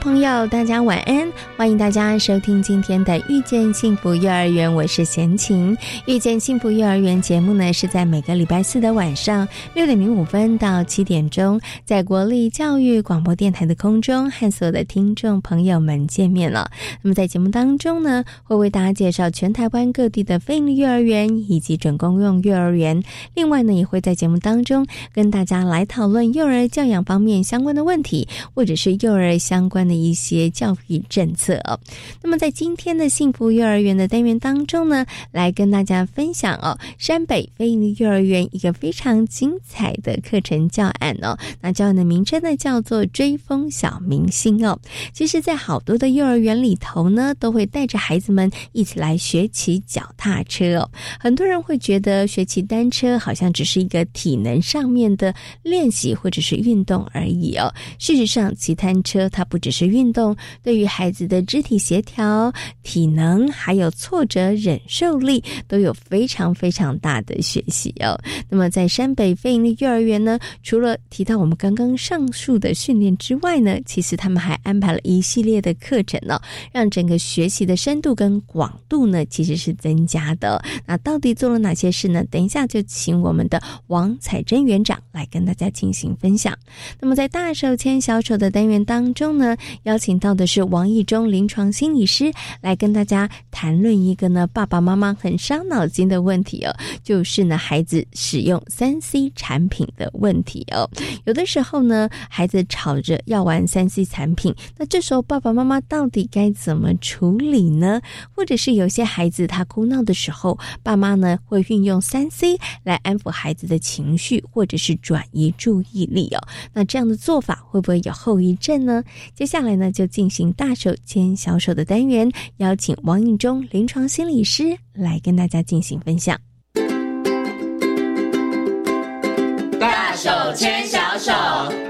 朋友，大家晚安！欢迎大家收听今天的《遇见幸福幼儿园》，我是贤琴。《遇见幸福幼儿园》节目呢，是在每个礼拜四的晚上六点零五分到七点钟，在国立教育广播电台的空中和所有的听众朋友们见面了。那么在节目当中呢，会为大家介绍全台湾各地的非立幼儿园以及准公用幼儿园。另外呢，也会在节目当中跟大家来讨论幼儿教养方面相关的问题，或者是幼儿相关。的一些教育政策哦，那么在今天的幸福幼儿园的单元当中呢，来跟大家分享哦，山北飞鹰幼儿园一个非常精彩的课程教案哦。那教案的名称呢叫做“追风小明星”哦。其实，在好多的幼儿园里头呢，都会带着孩子们一起来学骑脚踏车哦。很多人会觉得学骑单车好像只是一个体能上面的练习或者是运动而已哦。事实上，骑单车它不只是运动对于孩子的肢体协调、体能，还有挫折忍受力，都有非常非常大的学习哦。那么，在山北飞鹰幼儿园呢，除了提到我们刚刚上述的训练之外呢，其实他们还安排了一系列的课程呢，让整个学习的深度跟广度呢，其实是增加的。那到底做了哪些事呢？等一下就请我们的王彩珍园长来跟大家进行分享。那么，在大手牵小手的单元当中呢？邀请到的是王义临床心理师来跟大家谈论一个呢爸爸妈妈很伤脑筋的问题哦，就是呢孩子使用三 C 产品的问题哦。有的时候呢孩子吵着要玩三 C 产品，那这时候爸爸妈妈到底该怎么处理呢？或者是有些孩子他哭闹的时候，爸妈呢会运用三 C 来安抚孩子的情绪，或者是转移注意力哦。那这样的做法会不会有后遗症呢？接下。来呢，就进行大手牵小手的单元，邀请王应忠临床心理师来跟大家进行分享。大手牵小手。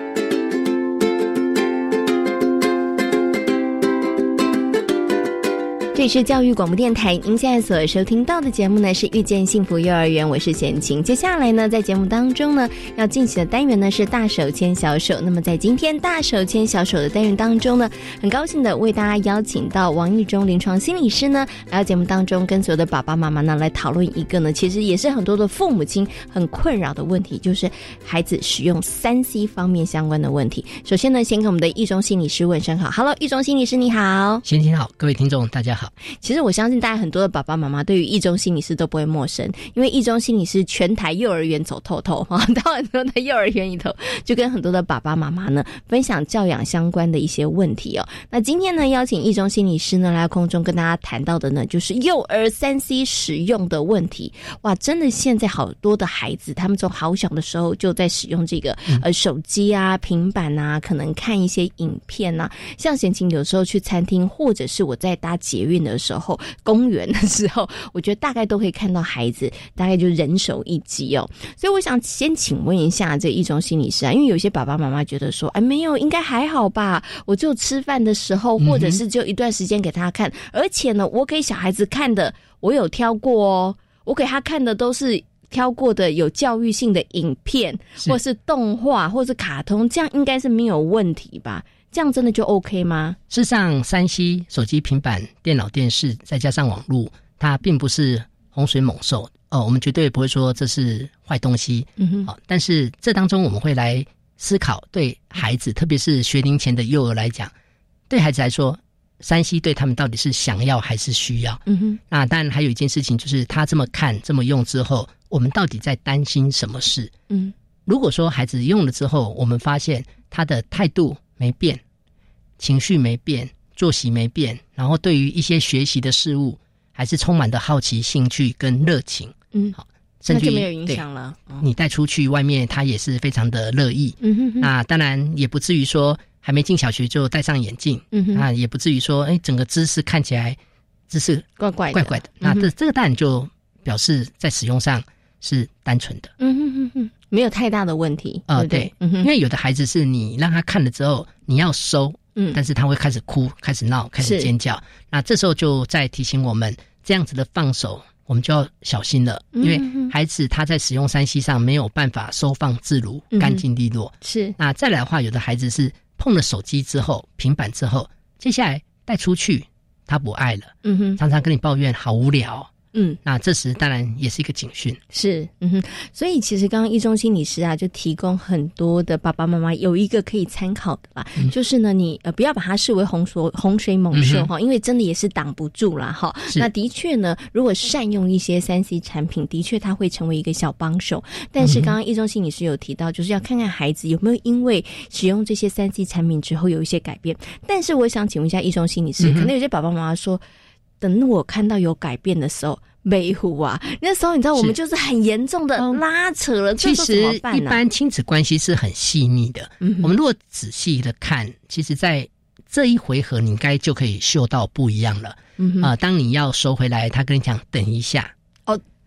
这里是教育广播电台，您现在所收听到的节目呢是遇见幸福幼儿园，我是贤晴。接下来呢，在节目当中呢，要进行的单元呢是大手牵小手。那么在今天大手牵小手的单元当中呢，很高兴的为大家邀请到王玉忠临床心理师呢来到节目当中，跟所有的爸爸妈妈呢来讨论一个呢，其实也是很多的父母亲很困扰的问题，就是孩子使用三 C 方面相关的问题。首先呢，先跟我们的易中心理师问声好，Hello，易中心理师你好，贤晴好，各位听众大家好。其实我相信大家很多的爸爸妈妈对于一中心理师都不会陌生，因为一中心理师全台幼儿园走透透啊，到很多的幼儿园里头，就跟很多的爸爸妈妈呢分享教养相关的一些问题哦。那今天呢，邀请一中心理师呢来空中跟大家谈到的呢，就是幼儿三 C 使用的问题。哇，真的现在好多的孩子，他们从好小的时候就在使用这个呃手机啊、平板啊，可能看一些影片啊。像贤琴有时候去餐厅，或者是我在搭捷运。的时候，公园的时候，我觉得大概都可以看到孩子，大概就人手一机哦。所以我想先请问一下这一种心理师啊，因为有些爸爸妈妈觉得说，哎，没有，应该还好吧？我就吃饭的时候，或者是就一段时间给他看，而且呢，我给小孩子看的，我有挑过哦，我给他看的都是挑过的有教育性的影片，或是动画，或是卡通，这样应该是没有问题吧？这样真的就 OK 吗？事实上，三 C 手机、平板、电脑、电视，再加上网络，它并不是洪水猛兽哦。我们绝对不会说这是坏东西。嗯哼。好，但是这当中我们会来思考，对孩子，特别是学龄前的幼儿来讲，对孩子来说，山西对他们到底是想要还是需要？嗯哼。那当然还有一件事情，就是他这么看、这么用之后，我们到底在担心什么事？嗯。如果说孩子用了之后，我们发现他的态度。没变，情绪没变，作息没变，然后对于一些学习的事物还是充满的好奇、兴趣跟热情。嗯，好，甚至没有影响了。你带出去外面，他也是非常的乐意。嗯哼，那当然也不至于说还没进小学就戴上眼镜。嗯哼，那也不至于说，哎，整个姿势看起来姿势怪怪怪怪的。那这这个当然就表示在使用上是单纯的。嗯哼哼哼，没有太大的问题。啊，对，因为有的孩子是你让他看了之后，你要收，嗯，但是他会开始哭、开始闹、开始尖叫。那这时候就在提醒我们，这样子的放手。我们就要小心了，因为孩子他在使用三 C 上没有办法收放自如、干净利落。是那再来的话，有的孩子是碰了手机之后、平板之后，接下来带出去，他不爱了，嗯哼，常常跟你抱怨好无聊。嗯，那这时当然也是一个警讯，是，嗯哼，所以其实刚刚一中心理师啊，就提供很多的爸爸妈妈有一个可以参考的吧，就是呢，你呃不要把它视为洪水洪水猛兽哈，因为真的也是挡不住啦哈。那的确呢，如果善用一些三 C 产品，的确它会成为一个小帮手。但是刚刚一中心理师有提到，就是要看看孩子有没有因为使用这些三 C 产品之后有一些改变。但是我想请问一下一中心理师，可能有些爸爸妈妈说。等我看到有改变的时候，维护啊，那时候你知道我们就是很严重的拉扯了。其实一般亲子关系是很细腻的。我们如果仔细的看，其实，在这一回合，你应该就可以嗅到不一样了。啊，当你要收回来，他跟你讲等一下。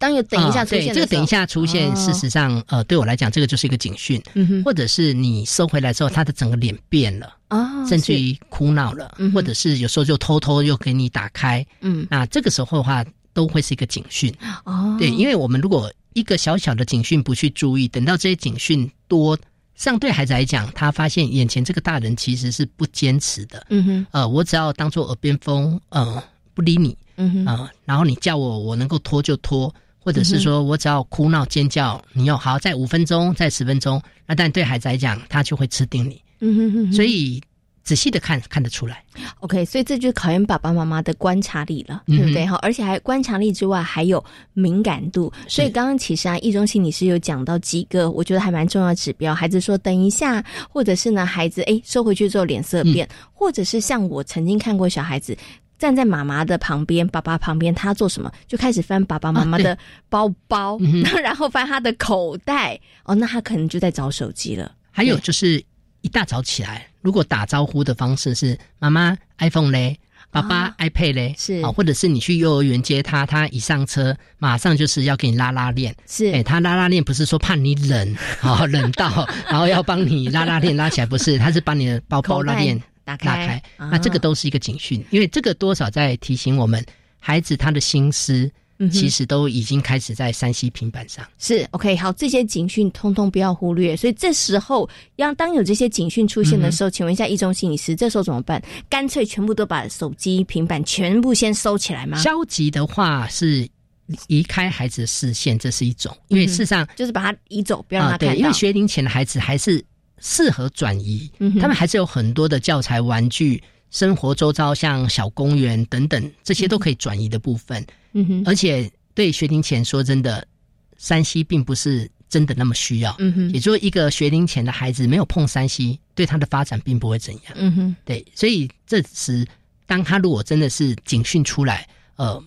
哦，当有等一下出现，这个等一下出现，事实上，呃，对我来讲，这个就是一个警讯。或者是你收回来之后，他的整个脸变了。啊，甚至于哭闹了，或者是有时候就偷偷又给你打开，嗯，那这个时候的话都会是一个警讯。哦。对，因为我们如果一个小小的警讯不去注意，等到这些警讯多，相对孩子来讲，他发现眼前这个大人其实是不坚持的，嗯哼，呃，我只要当做耳边风，呃，不理你，嗯哼，啊然后你叫我，我能够拖就拖，或者是说我只要哭闹尖叫，你要好在五分钟，在十分钟，那但对孩子来讲，他就会吃定你。嗯哼哼，所以仔细的看看得出来，OK，所以这就是考验爸爸妈妈的观察力了，对不对？哈，而且还观察力之外，还有敏感度。所以刚刚其实啊，易中心你是有讲到几个，我觉得还蛮重要的指标。孩子说等一下，或者是呢，孩子哎收回去之后脸色变，或者是像我曾经看过小孩子站在妈妈的旁边，爸爸旁边，他做什么？就开始翻爸爸妈妈的包包，然后翻他的口袋，哦，那他可能就在找手机了。还有就是。一大早起来，如果打招呼的方式是“妈妈 iPhone 嘞，爸爸 iPad 嘞”，是。啊，或者是你去幼儿园接他，他一上车马上就是要给你拉拉链，是。哎，他拉拉链不是说怕你冷啊冷到，然后要帮你拉拉链拉起来，不是，他是把你的包包拉链打开，那这个都是一个警讯，因为这个多少在提醒我们孩子他的心思。其实都已经开始在山西平板上是 OK 好，这些警讯通通不要忽略。所以这时候要当有这些警讯出现的时候，请问一下一中心理师，这时候怎么办？干脆全部都把手机、平板全部先收起来吗？消极的话是移开孩子的视线，这是一种，因为事实上就是把他移走，不要让他看到。因为学龄前的孩子还是适合转移，他们还是有很多的教材、玩具。生活周遭像小公园等等，这些都可以转移的部分。嗯哼，而且对学龄前说真的，山西并不是真的那么需要。嗯哼，也就是一个学龄前的孩子没有碰山西，对他的发展并不会怎样。嗯哼，对，所以这时当他如果真的是警讯出来，呃，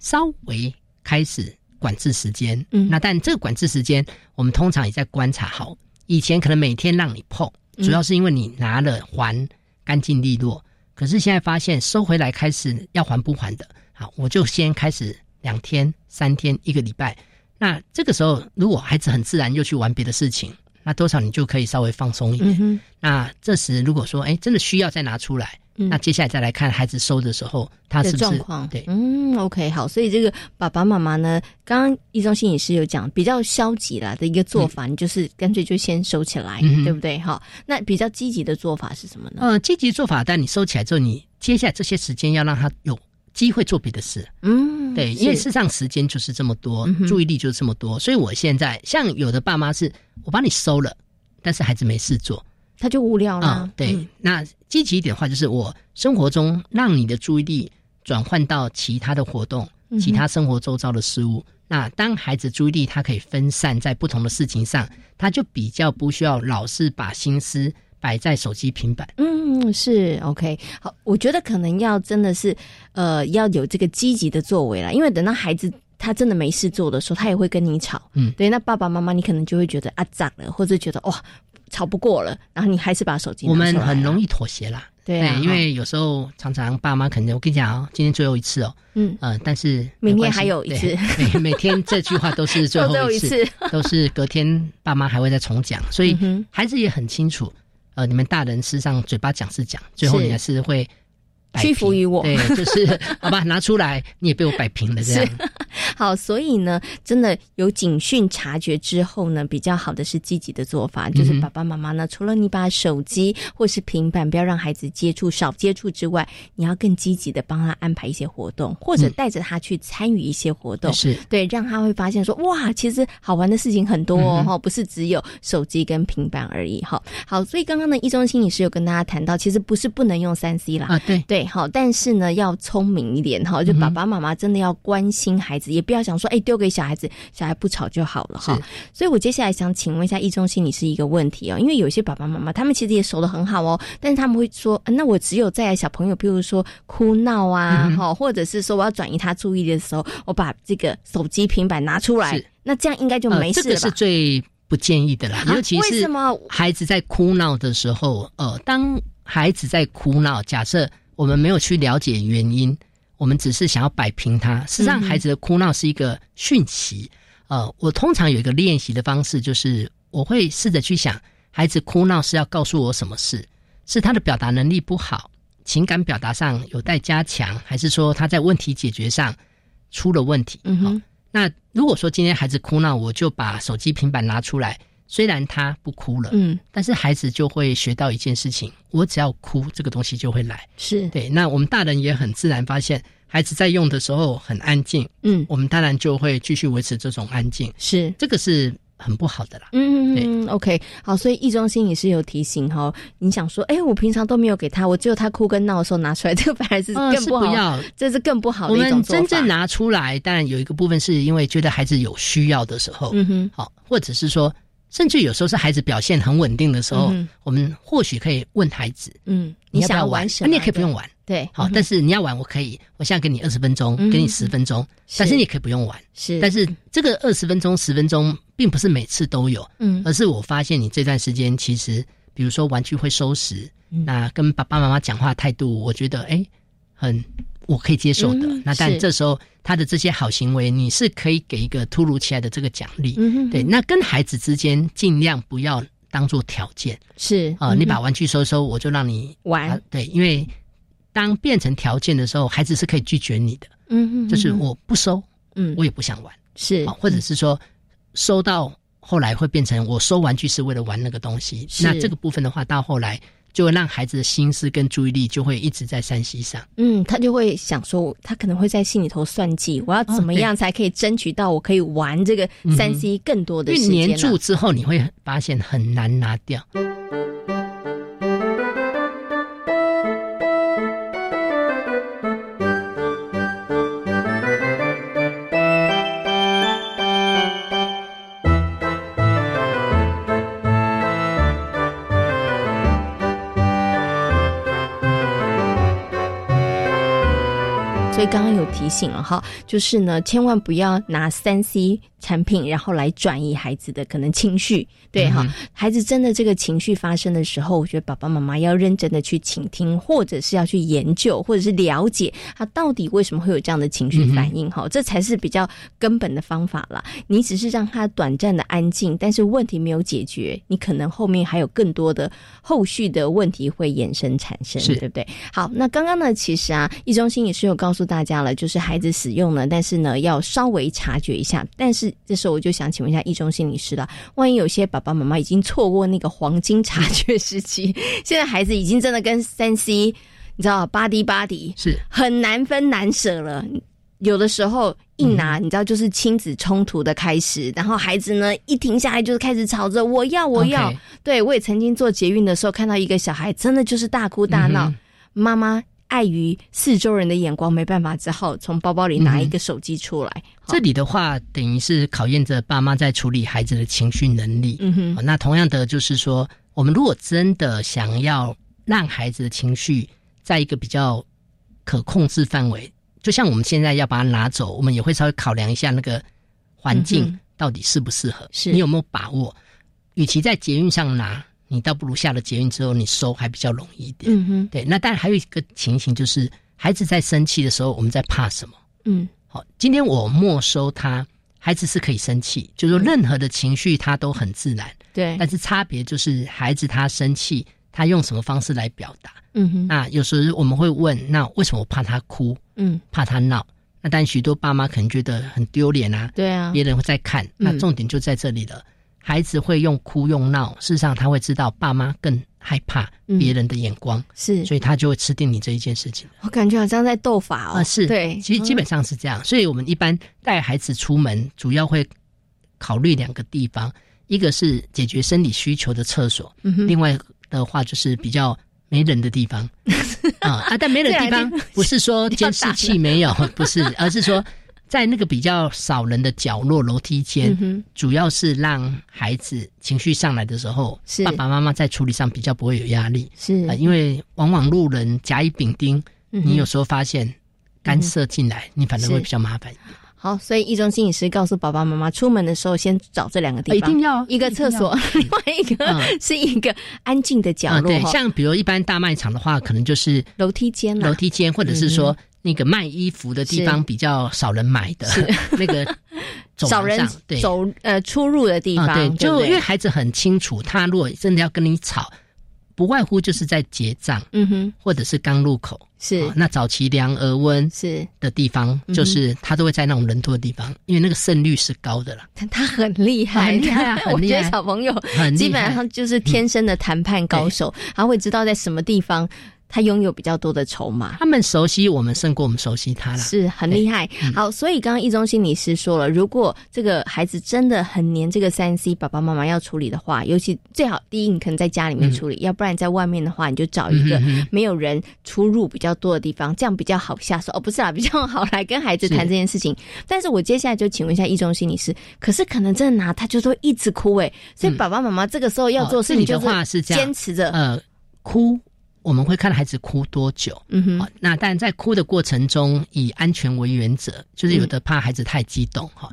稍微开始管制时间。嗯，那但这个管制时间，我们通常也在观察。好，以前可能每天让你碰，主要是因为你拿了还。干净利落，可是现在发现收回来开始要还不还的，好，我就先开始两天、三天、一个礼拜。那这个时候，如果孩子很自然又去玩别的事情，那多少你就可以稍微放松一点。那这时如果说，哎，真的需要再拿出来。那接下来再来看孩子收的时候，他是状况。对，嗯，OK，好，所以这个爸爸妈妈呢，刚刚一中心理师有讲比较消极啦的一个做法，你就是干脆就先收起来，对不对？哈，那比较积极的做法是什么呢？呃，积极做法，但你收起来之后，你接下来这些时间要让他有机会做别的事，嗯，对，因为事实上时间就是这么多，注意力就是这么多，所以我现在像有的爸妈是我帮你收了，但是孩子没事做。他就无聊了。对，那积极一点的话，就是我生活中让你的注意力转换到其他的活动、其他生活周遭的事物。那当孩子注意力他可以分散在不同的事情上，他就比较不需要老是把心思摆在手机、平板。嗯，是 OK。好，我觉得可能要真的是呃要有这个积极的作为了，因为等到孩子他真的没事做的时候，他也会跟你吵。嗯，对，那爸爸妈妈你可能就会觉得啊长了，或者觉得哇吵不过了，然后你还是把手机。我们很容易妥协啦。对，因为有时候常常爸妈可能我跟你讲哦，今天最后一次哦，嗯呃，但是明天还有一次，每每天这句话都是最后一次，都是隔天爸妈还会再重讲，所以孩子也很清楚，呃，你们大人事实上嘴巴讲是讲，最后你还是会。屈服于我，对，就是 好吧，拿出来，你也被我摆平了，这样。好，所以呢，真的有警讯察觉之后呢，比较好的是积极的做法，就是爸爸妈妈呢，除了你把手机或是平板不要让孩子接触，少接触之外，你要更积极的帮他安排一些活动，或者带着他去参与一些活动，是。对，让他会发现说，哇，其实好玩的事情很多哦，哈，不是只有手机跟平板而已，哈。好，所以刚刚呢，一中心理师有跟大家谈到，其实不是不能用三 C 啦，啊，对。对。好，但是呢，要聪明一点哈，就爸爸妈妈真的要关心孩子，也不要想说，哎，丢给小孩子，小孩不吵就好了哈。所以我接下来想请问一下易中心理是一个问题哦，因为有些爸爸妈妈他们其实也熟得很好哦，但是他们会说，那我只有在小朋友，比如说哭闹啊，哈，或者是说我要转移他注意力的时候，我把这个手机、平板拿出来，那这样应该就没事了。这个是最不建议的啦，尤其是孩子在哭闹的时候，呃，当孩子在哭闹，假设。我们没有去了解原因，我们只是想要摆平他。实际上，孩子的哭闹是一个讯息。呃，我通常有一个练习的方式，就是我会试着去想，孩子哭闹是要告诉我什么事？是他的表达能力不好，情感表达上有待加强，还是说他在问题解决上出了问题？嗯哼。那如果说今天孩子哭闹，我就把手机、平板拿出来。虽然他不哭了，嗯，但是孩子就会学到一件事情：我只要哭，这个东西就会来。是对。那我们大人也很自然发现，孩子在用的时候很安静，嗯，我们当然就会继续维持这种安静。是，这个是很不好的啦。嗯嗯嗯。OK，好，所以易中心也是有提醒哈，你想说，哎，我平常都没有给他，我只有他哭跟闹的时候拿出来，这个反而是更不好，这是更不好的一种我们真正拿出来，当然有一个部分是因为觉得孩子有需要的时候，嗯哼，好，或者是说。甚至有时候是孩子表现很稳定的时候，我们或许可以问孩子：“嗯，你想要玩什么？你也可以不用玩，对，好。但是你要玩，我可以，我现在给你二十分钟，给你十分钟，但是你可以不用玩。是，但是这个二十分钟、十分钟，并不是每次都有，嗯，而是我发现你这段时间其实，比如说玩具会收拾，那跟爸爸妈妈讲话态度，我觉得哎，很。我可以接受的，那但这时候他的这些好行为，你是可以给一个突如其来的这个奖励，对。那跟孩子之间尽量不要当做条件，是啊，你把玩具收收，我就让你玩。对，因为当变成条件的时候，孩子是可以拒绝你的，嗯嗯，就是我不收，嗯，我也不想玩，是，或者是说收到后来会变成我收玩具是为了玩那个东西，那这个部分的话，到后来。就会让孩子的心思跟注意力就会一直在山西上。嗯，他就会想说，他可能会在心里头算计，我要怎么样才可以争取到我可以玩这个山西更多的时间？黏住之后，你会发现很难拿掉。所以刚刚有提醒了哈，就是呢，千万不要拿三 C 产品，然后来转移孩子的可能情绪。对哈，孩子真的这个情绪发生的时候，我觉得爸爸妈妈要认真的去倾听，或者是要去研究，或者是了解他到底为什么会有这样的情绪反应哈，这才是比较根本的方法了。你只是让他短暂的安静，但是问题没有解决，你可能后面还有更多的后续的问题会衍生产生，对不对？好，那刚刚呢，其实啊，易中心也是有告诉大家了，就是孩子使用呢，但是呢，要稍微察觉一下。但是这时候我就想请问一下易中心理师了，万一有些爸爸妈妈已经错过那个黄金察觉时期，现在孩子已经真的跟三 C，你知道巴迪巴迪是很难分难舍了。有的时候一拿，你知道就是亲子冲突的开始，然后孩子呢一停下来就是开始吵着我要我要。对我也曾经做捷运的时候看到一个小孩，真的就是大哭大闹，妈妈。碍于四周人的眼光，没办法，只好从包包里拿一个手机出来。这里的话，等于是考验着爸妈在处理孩子的情绪能力。嗯哼，那同样的就是说，我们如果真的想要让孩子的情绪在一个比较可控制范围，就像我们现在要把它拿走，我们也会稍微考量一下那个环境到底适不适合，是你有没有把握？与其在捷运上拿，你倒不如下了捷运之后你收还比较容易一点。嗯哼，对。那当然还有一个情形就是，孩子在生气的时候，我们在怕什么？嗯，好，今天我没收他，孩子是可以生气，就是说任何的情绪他都很自然。对。但是差别就是孩子他生气，他用什么方式来表达？嗯哼。那有时候我们会问，那为什么我怕他哭？嗯，怕他闹。那但许多爸妈可能觉得很丢脸啊。对啊。别人会在看，那重点就在这里了。孩子会用哭用闹，事实上他会知道爸妈更害怕别人的眼光，是，所以他就会吃定你这一件事情。我感觉好像在斗法哦，是，对，其实基本上是这样。所以我们一般带孩子出门，主要会考虑两个地方，一个是解决生理需求的厕所，另外的话就是比较没人的地方 啊啊！但没人的地方 不是说监视器没有，不是，而是说。在那个比较少人的角落楼梯间，主要是让孩子情绪上来的时候，爸爸妈妈在处理上比较不会有压力。是。啊，因为往往路人甲乙丙丁，你有时候发现干涉进来，你反而会比较麻烦。好，所以一中心理师告诉爸爸妈妈，出门的时候先找这两个地方，一定要一个厕所，另外一个是一个安静的角落。对，像比如一般大卖场的话，可能就是楼梯间，楼梯间，或者是说。那个卖衣服的地方比较少人买的，那个 少人走呃出入的地方，对，就因为孩子很清楚，他如果真的要跟你吵，不外乎就是在结账，嗯哼，或者是刚入口，是。那早期量额温是。的地方，就是他都会在那种人多的地方，因为那个胜率是高的了。他很厉害，很厉害，我觉得小朋友基本上就是天生的谈判高手，他会知道在什么地方。他拥有比较多的筹码，他们熟悉我们胜过我们熟悉他了，是很厉害。好，所以刚刚一中心理师说了，如果这个孩子真的很黏这个三 C，爸爸妈妈要处理的话，尤其最好第一，你可能在家里面处理，要不然在外面的话，你就找一个没有人出入比较多的地方，这样比较好下手。哦，不是啊，比较好来跟孩子谈这件事情。但是我接下来就请问一下一中心理师，可是可能真的拿他就说一直哭哎，所以爸爸妈妈这个时候要做事情就是坚持着呃哭。我们会看孩子哭多久，嗯哼，那但在哭的过程中，以安全为原则，就是有的怕孩子太激动，哈，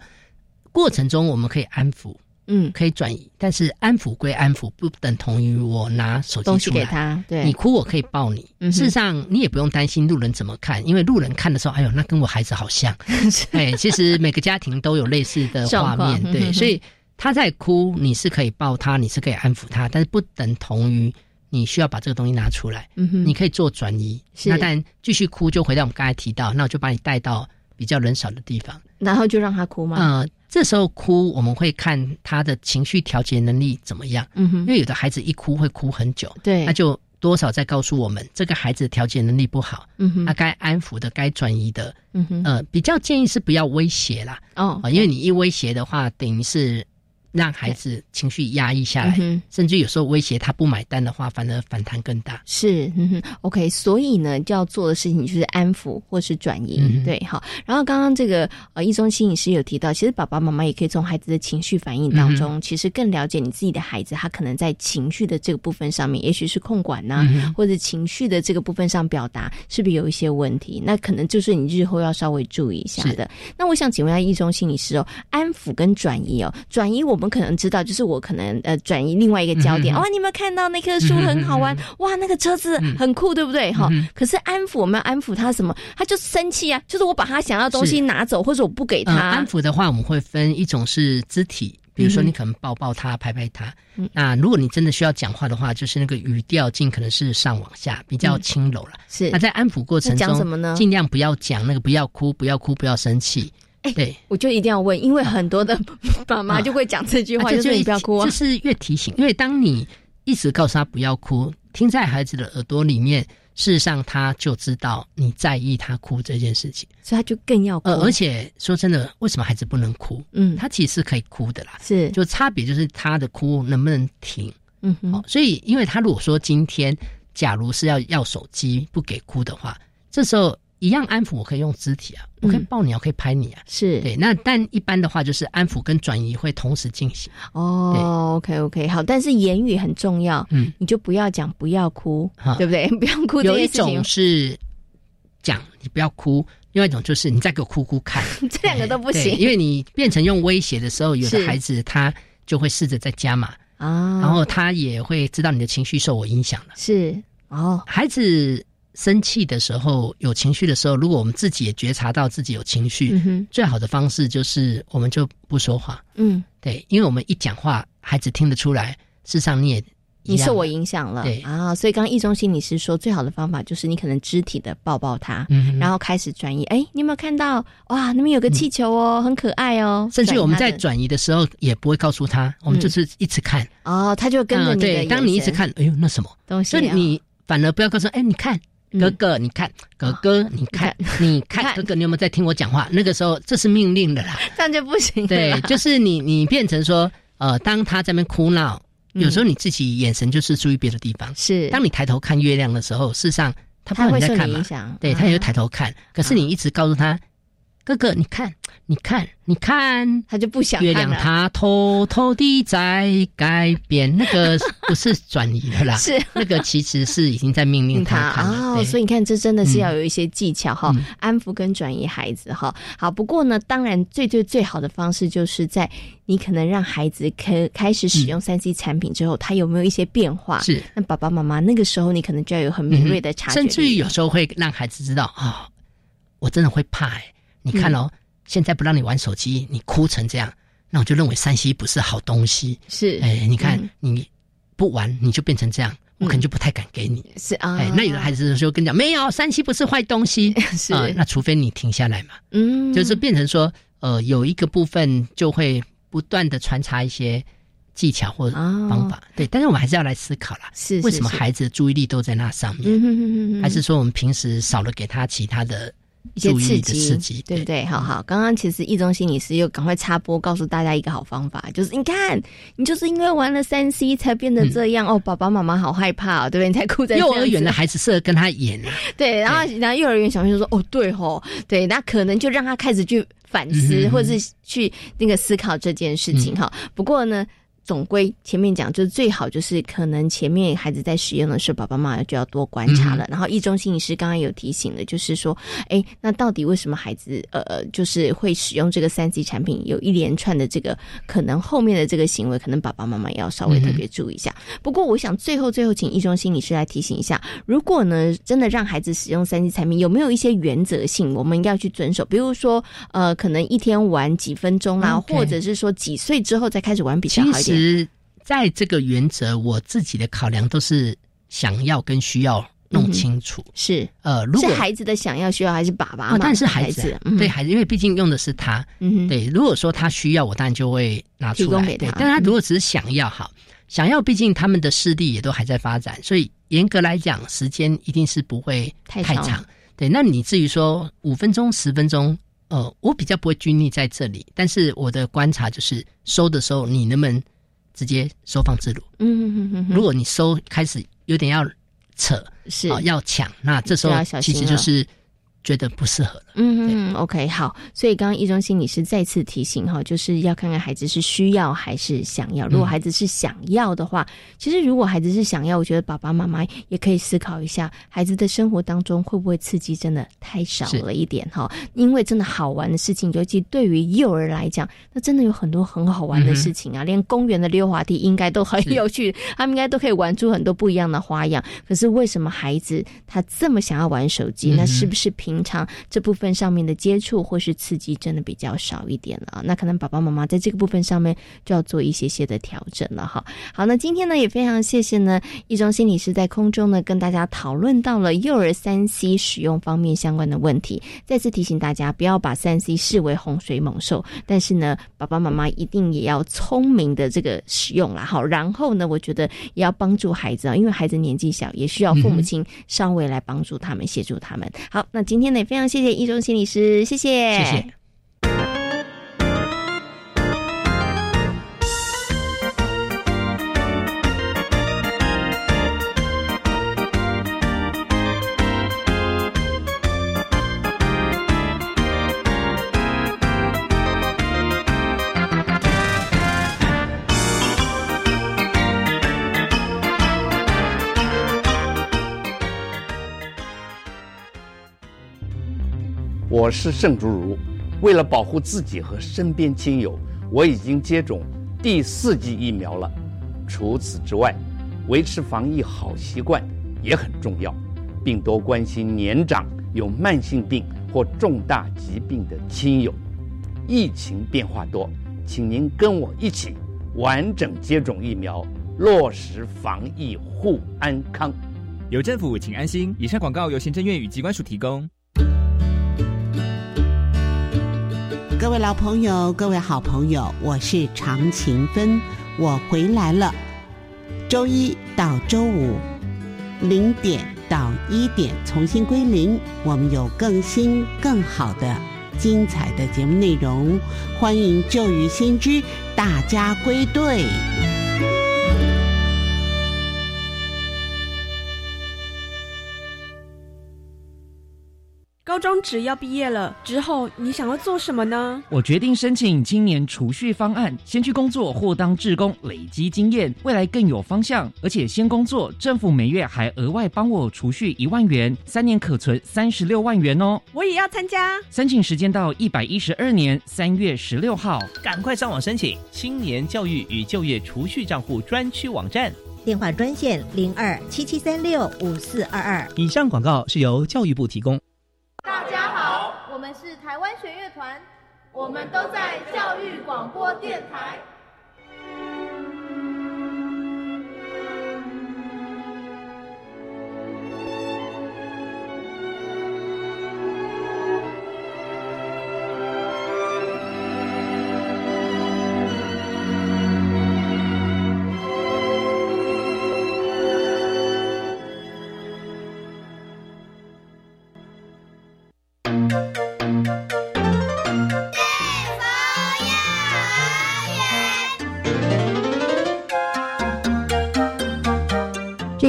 过程中我们可以安抚，嗯，可以转移，但是安抚归安抚，不等同于我拿手机出来。给他，对，你哭我可以抱你，事实上你也不用担心路人怎么看，因为路人看的时候，哎呦，那跟我孩子好像，哎，其实每个家庭都有类似的画面，对，所以他在哭，你是可以抱他，你是可以安抚他，但是不等同于。你需要把这个东西拿出来，嗯哼，你可以做转移。那但继续哭就回到我们刚才提到，那我就把你带到比较人少的地方，然后就让他哭吗？呃，这时候哭我们会看他的情绪调节能力怎么样。嗯哼，因为有的孩子一哭会哭很久，对，那就多少在告诉我们这个孩子调节能力不好。嗯哼，那该安抚的、该转移的，嗯哼，呃，比较建议是不要威胁啦。哦，因为你一威胁的话，等于是。让孩子情绪压抑下来，甚至有时候威胁他不买单的话，反而反弹更大。是，嗯哼，OK，所以呢，就要做的事情就是安抚或是转移，对，好。然后刚刚这个呃，一中心理师有提到，其实爸爸妈妈也可以从孩子的情绪反应当中，其实更了解你自己的孩子，他可能在情绪的这个部分上面，也许是控管呐，或者情绪的这个部分上表达是不是有一些问题？那可能就是你日后要稍微注意一下的。那我想请问一下一中心理师哦，安抚跟转移哦，转移我。我们可能知道，就是我可能呃转移另外一个焦点。哇，你有没有看到那棵树很好玩？哇，那个车子很酷，对不对？哈。可是安抚，我们要安抚他什么？他就生气啊，就是我把他想要的东西拿走，或者我不给他。安抚的话，我们会分一种是肢体，比如说你可能抱抱他、拍拍他。那如果你真的需要讲话的话，就是那个语调尽可能是上往下，比较轻柔了。是。那在安抚过程中，讲什么呢？尽量不要讲那个，不要哭，不要哭，不要生气。哎，对，我就一定要问，因为很多的 爸妈就会讲这句话，就是你不要哭，就是越提醒。因为当你一直告诉他不要哭，听在孩子的耳朵里面，事实上他就知道你在意他哭这件事情，所以他就更要哭。呃，而且说真的，为什么孩子不能哭？嗯，他其实是可以哭的啦，是，就差别就是他的哭能不能停。嗯，哦，所以因为他如果说今天假如是要要手机不给哭的话，这时候。一样安抚，我可以用肢体啊，我可以抱你，我可以拍你啊，是对。那但一般的话，就是安抚跟转移会同时进行。哦，OK OK，好，但是言语很重要，嗯，你就不要讲不要哭，对不对？不要哭。有一种是讲你不要哭，另外一种就是你再给我哭哭看，这两个都不行。因为你变成用威胁的时候，有的孩子他就会试着在加码啊，然后他也会知道你的情绪受我影响了。是哦，孩子。生气的时候，有情绪的时候，如果我们自己也觉察到自己有情绪，最好的方式就是我们就不说话。嗯，对，因为我们一讲话，孩子听得出来。事实上，你也你受我影响了，对啊。所以，刚刚易中心你是说，最好的方法就是你可能肢体的抱抱他，然后开始转移。哎，你有没有看到？哇，那边有个气球哦，很可爱哦。甚至我们在转移的时候，也不会告诉他，我们就是一直看。哦，他就跟着你。对，当你一直看，哎呦，那什么东西？所以你反而不要告诉，哎，你看。哥哥，你看，哥哥，你看，你 看，哥哥，你有没有在听我讲话？那个时候，这是命令的啦，这样就不行。对，就是你，你变成说，呃，当他在那边哭闹，有时候你自己眼神就是注意别的地方。是，当你抬头看月亮的时候，事实上他不会在看嘛，对他也会抬头看。可是你一直告诉他，哥哥，你看。你看，你看，他就不想月亮，它偷偷地在改变。那个 不是转移的啦，是那个其实是已经在命令他哦。所以你看，这真的是要有一些技巧哈，安抚跟转移孩子哈。好，不过呢，当然最最最好的方式就是在你可能让孩子开开始使用三 C 产品之后，他有没有一些变化？是那爸爸妈妈那个时候，你可能就要有很敏锐的察觉，甚至于有时候会让孩子知道啊，我真的会怕哎，你看哦。现在不让你玩手机，你哭成这样，那我就认为山西不是好东西。是，哎，你看你不玩，你就变成这样，我可能就不太敢给你。是啊，哎，那有的孩子就跟你讲，没有山西不是坏东西。是，那除非你停下来嘛。嗯，就是变成说，呃，有一个部分就会不断的穿插一些技巧或者方法。对，但是我们还是要来思考啦，是为什么孩子的注意力都在那上面？还是说我们平时少了给他其他的？一些刺激，刺激，对不对？好好，刚刚其实易中心理师又赶快插播，告诉大家一个好方法，就是你看，你就是因为玩了三 C 才变得这样哦，爸爸妈妈好害怕，哦对不对？你才哭在幼儿园的孩子适合跟他演，啊 对，然后然后幼儿园小朋友说，哦，对吼，对，那可能就让他开始去反思，或者是去那个思考这件事情哈。不过呢。总归前面讲，就是最好就是可能前面孩子在使用的时候，爸爸妈妈就要多观察了。然后，一中心理师刚刚有提醒的，就是说，哎，那到底为什么孩子呃，就是会使用这个三 C 产品，有一连串的这个可能后面的这个行为，可能爸爸妈妈也要稍微特别注意一下。不过，我想最后最后，请一中心理师来提醒一下，如果呢真的让孩子使用三 C 产品，有没有一些原则性我们要去遵守？比如说，呃，可能一天玩几分钟啦，或者是说几岁之后再开始玩比较好一点。实在这个原则，我自己的考量都是想要跟需要弄清楚。是呃，如果是孩子的想要需要，还是爸爸？哦但是孩子对孩子，因为毕竟用的是他。嗯，对。如果说他需要，我当然就会拿出来。对，但他如果只是想要，好想要，毕竟他们的视力也都还在发展，所以严格来讲，时间一定是不会太长。对，那你至于说五分钟、十分钟，呃，我比较不会拘泥在这里。但是我的观察就是，收的时候你能不能？直接收放自如。嗯嗯嗯如果你收开始有点要扯，是要抢，那这时候其实就是。觉得不适合了。嗯嗯，OK，好。所以刚刚易中心你是再次提醒哈，就是要看看孩子是需要还是想要。如果孩子是想要的话，其实如果孩子是想要，我觉得爸爸妈妈也可以思考一下，孩子的生活当中会不会刺激真的太少了一点哈？因为真的好玩的事情，尤其对于幼儿来讲，那真的有很多很好玩的事情啊。连公园的溜滑梯应该都很有趣，他们应该都可以玩出很多不一样的花样。可是为什么孩子他这么想要玩手机？那是不是平？平常这部分上面的接触或是刺激真的比较少一点了啊，那可能爸爸妈妈在这个部分上面就要做一些些的调整了哈。好，那今天呢也非常谢谢呢一中心理师在空中呢跟大家讨论到了幼儿三 C 使用方面相关的问题。再次提醒大家不要把三 C 视为洪水猛兽，但是呢爸爸妈妈一定也要聪明的这个使用啦。好，然后呢我觉得也要帮助孩子啊，因为孩子年纪小，也需要父母亲稍微来帮助他们协助他们。好，那今天。也非常谢谢一中心理师，谢谢，谢谢。是盛竹如，为了保护自己和身边亲友，我已经接种第四剂疫苗了。除此之外，维持防疫好习惯也很重要，并多关心年长、有慢性病或重大疾病的亲友。疫情变化多，请您跟我一起完整接种疫苗，落实防疫护安康。有政府，请安心。以上广告由行政院与机关署提供。各位老朋友，各位好朋友，我是常勤芬，我回来了。周一到周五零点到一点重新归零，我们有更新更好的精彩的节目内容，欢迎旧与新知大家归队。中职要毕业了之后，你想要做什么呢？我决定申请青年储蓄方案，先去工作或当志工，累积经验，未来更有方向。而且先工作，政府每月还额外帮我储蓄一万元，三年可存三十六万元哦。我也要参加，申请时间到一百一十二年三月十六号，赶快上网申请青年教育与就业储蓄账户专区网站，电话专线零二七七三六五四二二。以上广告是由教育部提供。大家好，我们是台湾弦乐团，我们都在教育广播电台。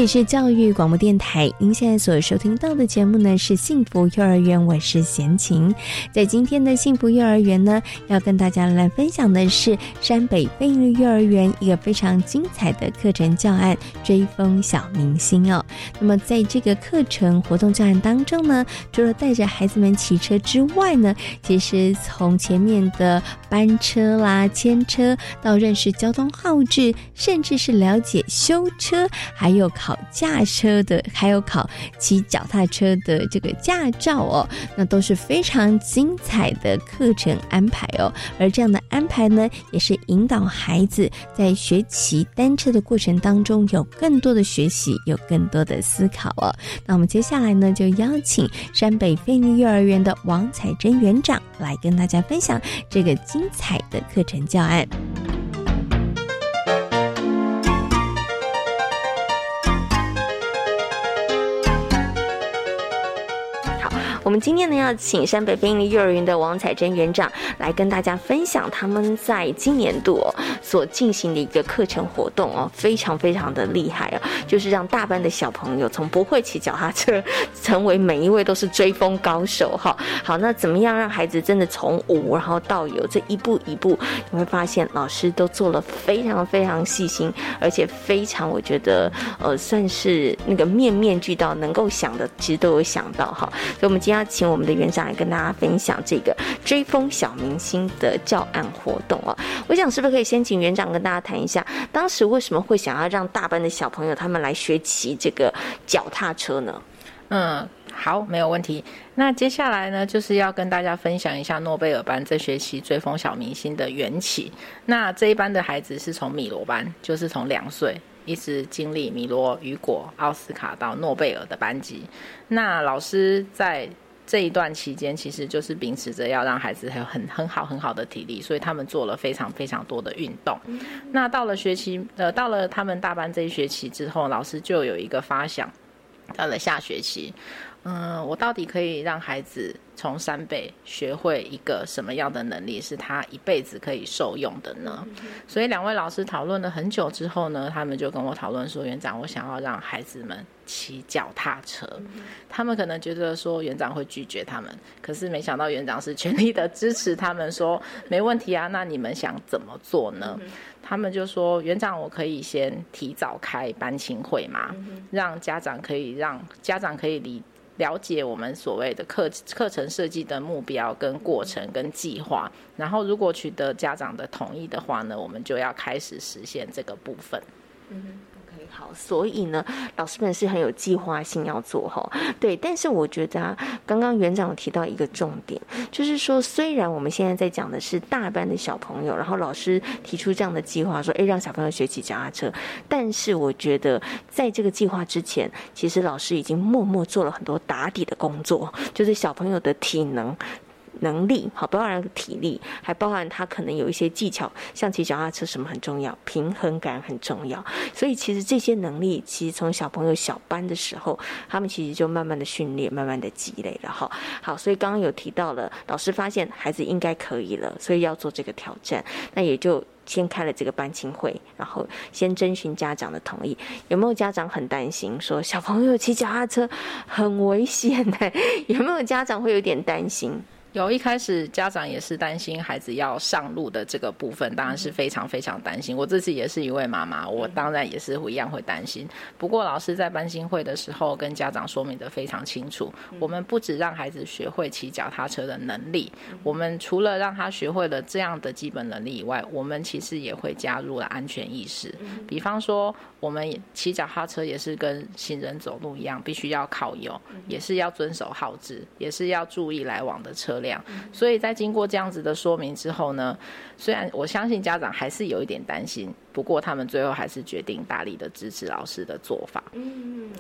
里是教育广播电台，您现在所收听到的节目呢是幸福幼儿园，我是贤琴。在今天的幸福幼儿园呢，要跟大家来分享的是山北飞利幼儿园一个非常精彩的课程教案——追风小明星哦。那么在这个课程活动教案当中呢，除了带着孩子们骑车之外呢，其实从前面的班车啦、牵车到认识交通号志，甚至是了解修车，还有。考驾车的，还有考骑脚踏车的这个驾照哦，那都是非常精彩的课程安排哦。而这样的安排呢，也是引导孩子在学骑单车的过程当中有更多的学习，有更多的思考哦。那我们接下来呢，就邀请山北飞尼幼儿园的王彩珍园长来跟大家分享这个精彩的课程教案。我们今天呢，要请山北飞利幼儿园的王彩珍园长来跟大家分享他们在今年度所进行的一个课程活动哦，非常非常的厉害哦，就是让大班的小朋友从不会骑脚踏车，成为每一位都是追风高手哈。好，那怎么样让孩子真的从无然后到有这一步一步，你会发现老师都做了非常非常细心，而且非常我觉得呃算是那个面面俱到，能够想的其实都有想到哈。所以我们今天请我们的园长来跟大家分享这个追风小明星的教案活动哦。我想是不是可以先请园长跟大家谈一下，当时为什么会想要让大班的小朋友他们来学骑这个脚踏车呢？嗯，好，没有问题。那接下来呢，就是要跟大家分享一下诺贝尔班这学期追风小明星的缘起。那这一班的孩子是从米罗班，就是从两岁。一直经历米罗、雨果、奥斯卡到诺贝尔的班级，那老师在这一段期间，其实就是秉持着要让孩子有很很好很好的体力，所以他们做了非常非常多的运动。那到了学期，呃，到了他们大班这一学期之后，老师就有一个发想，到了下学期。嗯，我到底可以让孩子从三倍学会一个什么样的能力，是他一辈子可以受用的呢？所以两位老师讨论了很久之后呢，他们就跟我讨论说：“园长，我想要让孩子们骑脚踏车。”他们可能觉得说园长会拒绝他们，可是没想到园长是全力的支持他们，说：“没问题啊，那你们想怎么做呢？”他们就说：“园长，我可以先提早开班亲会嘛，让家长可以让家长可以离。”了解我们所谓的课课程设计的目标跟过程跟计划，然后如果取得家长的同意的话呢，我们就要开始实现这个部分。嗯。好，所以呢，老师们是很有计划性要做哈。对，但是我觉得，刚刚园长提到一个重点，就是说，虽然我们现在在讲的是大班的小朋友，然后老师提出这样的计划，说，哎，让小朋友学骑脚踏车，但是我觉得在这个计划之前，其实老师已经默默做了很多打底的工作，就是小朋友的体能。能力好，包含体力，还包含他可能有一些技巧，像骑脚踏车什么很重要，平衡感很重要。所以其实这些能力，其实从小朋友小班的时候，他们其实就慢慢的训练，慢慢的积累了哈。好，所以刚刚有提到了，老师发现孩子应该可以了，所以要做这个挑战，那也就先开了这个班亲会，然后先征询家长的同意。有没有家长很担心，说小朋友骑脚踏车很危险呢？有没有家长会有点担心？有一开始家长也是担心孩子要上路的这个部分，当然是非常非常担心。我自己也是一位妈妈，我当然也是一样会担心。不过老师在班新会的时候跟家长说明的非常清楚，我们不止让孩子学会骑脚踏车的能力，我们除了让他学会了这样的基本能力以外，我们其实也会加入了安全意识。比方说，我们骑脚踏车也是跟行人走路一样，必须要靠右，也是要遵守号志，也是要注意来往的车。量，所以在经过这样子的说明之后呢，虽然我相信家长还是有一点担心，不过他们最后还是决定大力的支持老师的做法。嗯。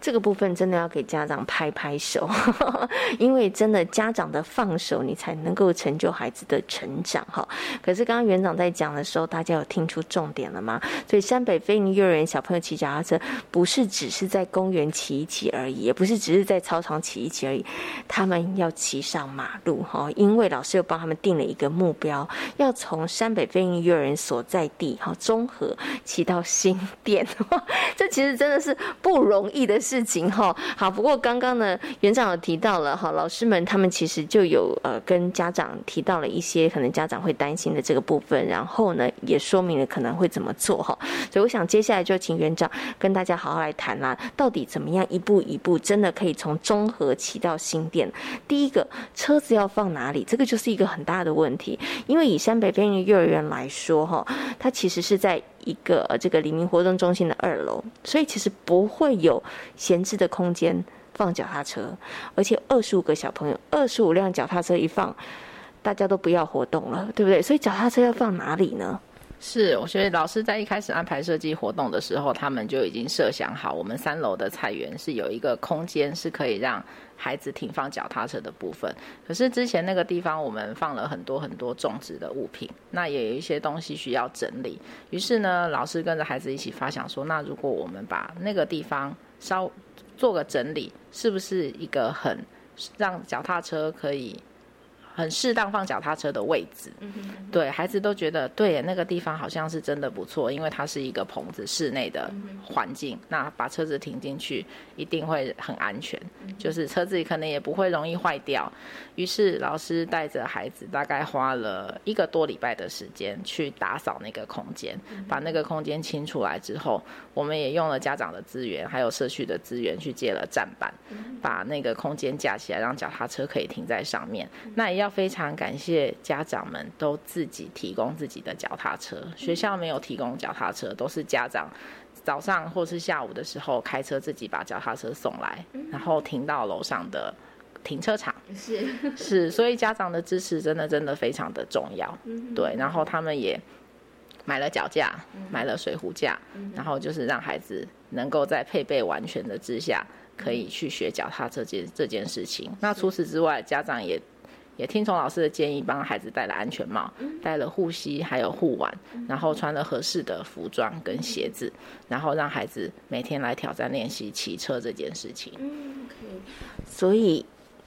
这个部分真的要给家长拍拍手，因为真的家长的放手，你才能够成就孩子的成长哈。可是刚刚园长在讲的时候，大家有听出重点了吗？所以山北飞鹰幼儿园小朋友骑脚踏车，不是只是在公园骑一骑而已，也不是只是在操场骑一骑而已，他们要骑上马路哈。因为老师又帮他们定了一个目标，要从山北飞鹰幼儿园所在地哈中和骑到新店，这其实真的是不容易的事。情哈好，不过刚刚呢，园长有提到了哈，老师们他们其实就有呃跟家长提到了一些可能家长会担心的这个部分，然后呢也说明了可能会怎么做哈，所以我想接下来就请园长跟大家好好来谈啦，到底怎么样一步一步真的可以从中和骑到新店？第一个车子要放哪里？这个就是一个很大的问题，因为以山北边的幼儿园来说哈，它其实是在。一个这个黎明活动中心的二楼，所以其实不会有闲置的空间放脚踏车，而且二十五个小朋友，二十五辆脚踏车一放，大家都不要活动了，对不对？所以脚踏车要放哪里呢？是，我觉得老师在一开始安排设计活动的时候，他们就已经设想好，我们三楼的菜园是有一个空间是可以让。孩子停放脚踏车的部分，可是之前那个地方我们放了很多很多种植的物品，那也有一些东西需要整理。于是呢，老师跟着孩子一起发想说，那如果我们把那个地方稍做个整理，是不是一个很让脚踏车可以？很适当放脚踏车的位置，对孩子都觉得对，那个地方好像是真的不错，因为它是一个棚子，室内的环境，那把车子停进去一定会很安全，就是车子可能也不会容易坏掉。于是老师带着孩子，大概花了一个多礼拜的时间去打扫那个空间，把那个空间清出来之后，我们也用了家长的资源，还有社区的资源去借了站板，把那个空间架起来，让脚踏车可以停在上面。那也要非常感谢家长们都自己提供自己的脚踏车，学校没有提供脚踏车，都是家长早上或是下午的时候开车自己把脚踏车送来，然后停到楼上的停车场。是 是，所以家长的支持真的真的非常的重要。对，然后他们也买了脚架，买了水壶架，然后就是让孩子能够在配备完全的之下，可以去学脚踏车这件这件事情。那除此之外，家长也。也听从老师的建议，帮孩子戴了安全帽，戴了护膝，还有护腕，然后穿了合适的服装跟鞋子，然后让孩子每天来挑战练习骑车这件事情。所以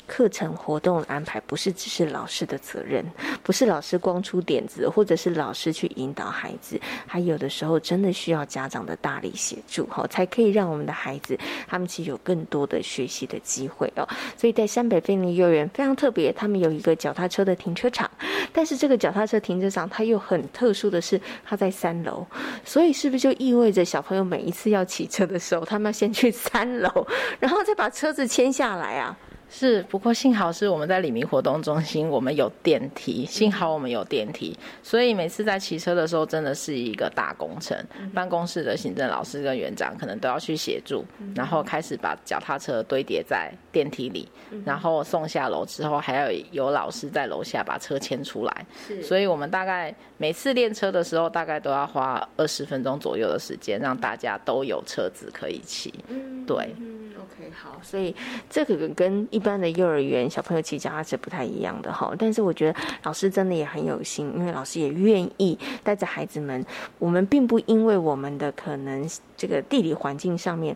课程活动安排不是只是老师的责任，不是老师光出点子，或者是老师去引导孩子，还有的时候真的需要家长的大力协助，哈，才可以让我们的孩子他们其实有更多的学习的机会哦。所以在山北飞林幼儿园非常特别，他们有一个脚踏车的停车场，但是这个脚踏车停车场它又很特殊的是，它在三楼，所以是不是就意味着小朋友每一次要骑车的时候，他们要先去三楼，然后再把车子牵下来啊？是，不过幸好是我们在李明活动中心，我们有电梯。幸好我们有电梯，所以每次在骑车的时候，真的是一个大工程。办公室的行政老师跟园长可能都要去协助，然后开始把脚踏车堆叠在电梯里，然后送下楼之后，还要有老师在楼下把车牵出来。所以我们大概每次练车的时候，大概都要花二十分钟左右的时间，让大家都有车子可以骑。对。OK，好，所以这个跟一般的幼儿园小朋友骑脚踏车不太一样的哈。但是我觉得老师真的也很有心，因为老师也愿意带着孩子们。我们并不因为我们的可能这个地理环境上面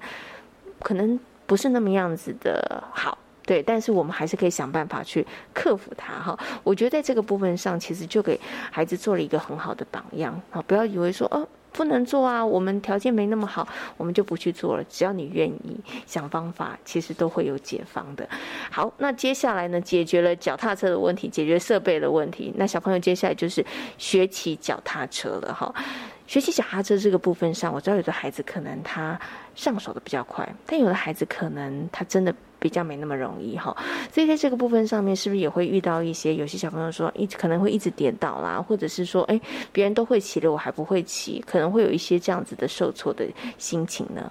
可能不是那么样子的好，对，但是我们还是可以想办法去克服它哈。我觉得在这个部分上，其实就给孩子做了一个很好的榜样啊！不要以为说哦。不能做啊！我们条件没那么好，我们就不去做了。只要你愿意想方法，其实都会有解方的。好，那接下来呢？解决了脚踏车的问题，解决设备的问题。那小朋友接下来就是学骑脚踏车了哈。学习脚踏车这个部分上，我知道有的孩子可能他上手的比较快，但有的孩子可能他真的。比较没那么容易哈，所以在这个部分上面，是不是也会遇到一些有些小朋友说，一可能会一直跌倒啦，或者是说，哎，别人都会骑了，我还不会骑，可能会有一些这样子的受挫的心情呢？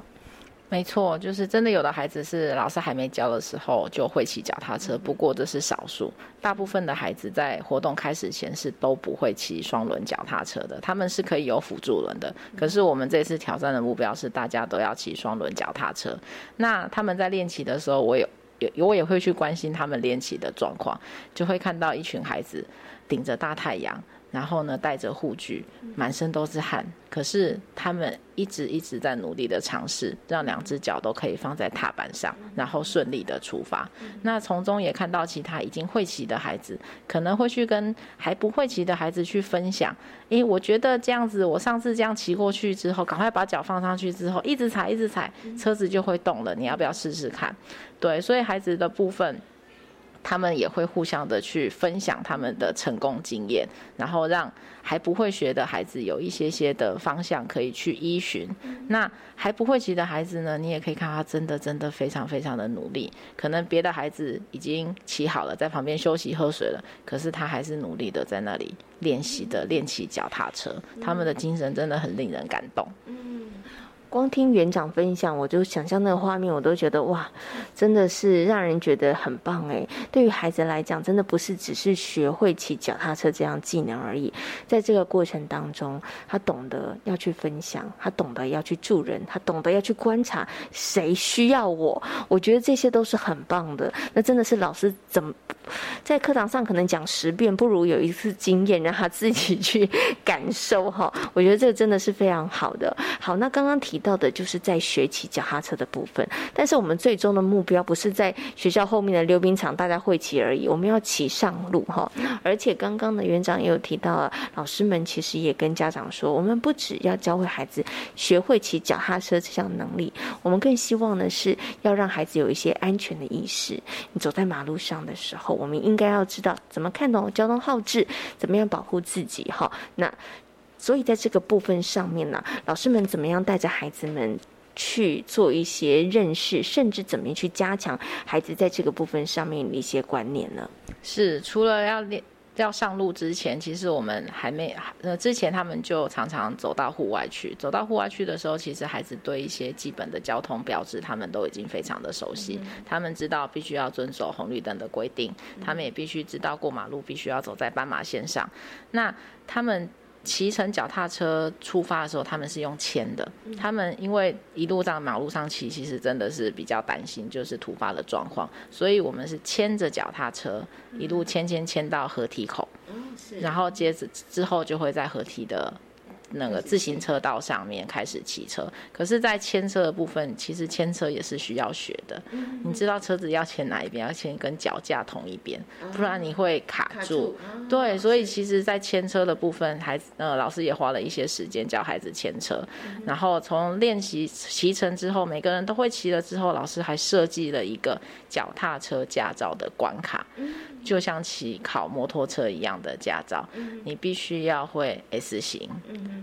没错，就是真的有的孩子是老师还没教的时候就会骑脚踏车，不过这是少数，大部分的孩子在活动开始前是都不会骑双轮脚踏车的，他们是可以有辅助轮的。可是我们这次挑战的目标是大家都要骑双轮脚踏车。那他们在练骑的时候，我有有我也会去关心他们练骑的状况，就会看到一群孩子顶着大太阳。然后呢，带着护具，满身都是汗。可是他们一直一直在努力的尝试，让两只脚都可以放在踏板上，然后顺利的出发。那从中也看到其他已经会骑的孩子，可能会去跟还不会骑的孩子去分享。诶，我觉得这样子，我上次这样骑过去之后，赶快把脚放上去之后，一直踩一直踩，车子就会动了。你要不要试试看？对，所以孩子的部分。他们也会互相的去分享他们的成功经验，然后让还不会学的孩子有一些些的方向可以去依循。那还不会骑的孩子呢，你也可以看他真的真的非常非常的努力。可能别的孩子已经骑好了，在旁边休息喝水了，可是他还是努力的在那里练习的练骑脚踏车。他们的精神真的很令人感动。光听园长分享，我就想象那个画面，我都觉得哇，真的是让人觉得很棒哎。对于孩子来讲，真的不是只是学会骑脚踏车这样技能而已，在这个过程当中，他懂得要去分享，他懂得要去助人，他懂得要去观察谁需要我。我觉得这些都是很棒的。那真的是老师怎么在课堂上可能讲十遍，不如有一次经验让他自己去感受哈。我觉得这个真的是非常好的。好，那刚刚提。到的就是在学骑脚踏车的部分，但是我们最终的目标不是在学校后面的溜冰场大家会骑而已，我们要骑上路哈。而且刚刚的园长也有提到，老师们其实也跟家长说，我们不只要教会孩子学会骑脚踏车这项能力，我们更希望呢是要让孩子有一些安全的意识。你走在马路上的时候，我们应该要知道怎么看懂交通号志，怎么样保护自己哈。那。所以在这个部分上面呢，老师们怎么样带着孩子们去做一些认识，甚至怎么样去加强孩子在这个部分上面的一些观念呢？是除了要练要上路之前，其实我们还没呃之前他们就常常走到户外去，走到户外去的时候，其实孩子对一些基本的交通标志，他们都已经非常的熟悉，他们知道必须要遵守红绿灯的规定，他们也必须知道过马路必须要走在斑马线上，那他们。骑乘脚踏车出发的时候，他们是用牵的。他们因为一路上马路上骑，其实真的是比较担心，就是突发的状况，所以我们是牵着脚踏车一路牵牵牵到河堤口，然后接着之后就会在河堤的那个自行车道上面开始骑车。可是，在牵车的部分，其实牵车也是需要学的。你知道车子要牵哪一边？要牵跟脚架同一边，不然你会卡住。对，所以其实，在牵车的部分，孩子呃老师也花了一些时间教孩子牵车。然后从练习骑乘之后，每个人都会骑了之后，老师还设计了一个脚踏车驾照的关卡。就像骑考摩托车一样的驾照，你必须要会 S 型。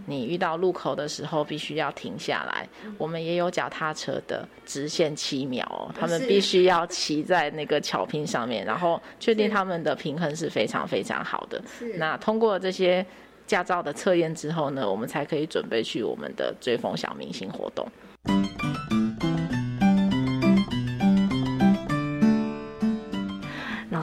你遇到路口的时候，必须要停下来。我们也有脚踏车的直线七秒哦，他们必须要骑在那个桥拼上面，然后确定他们的平衡是非常非常好的。那通过这些驾照的测验之后呢，我们才可以准备去我们的追风小明星活动。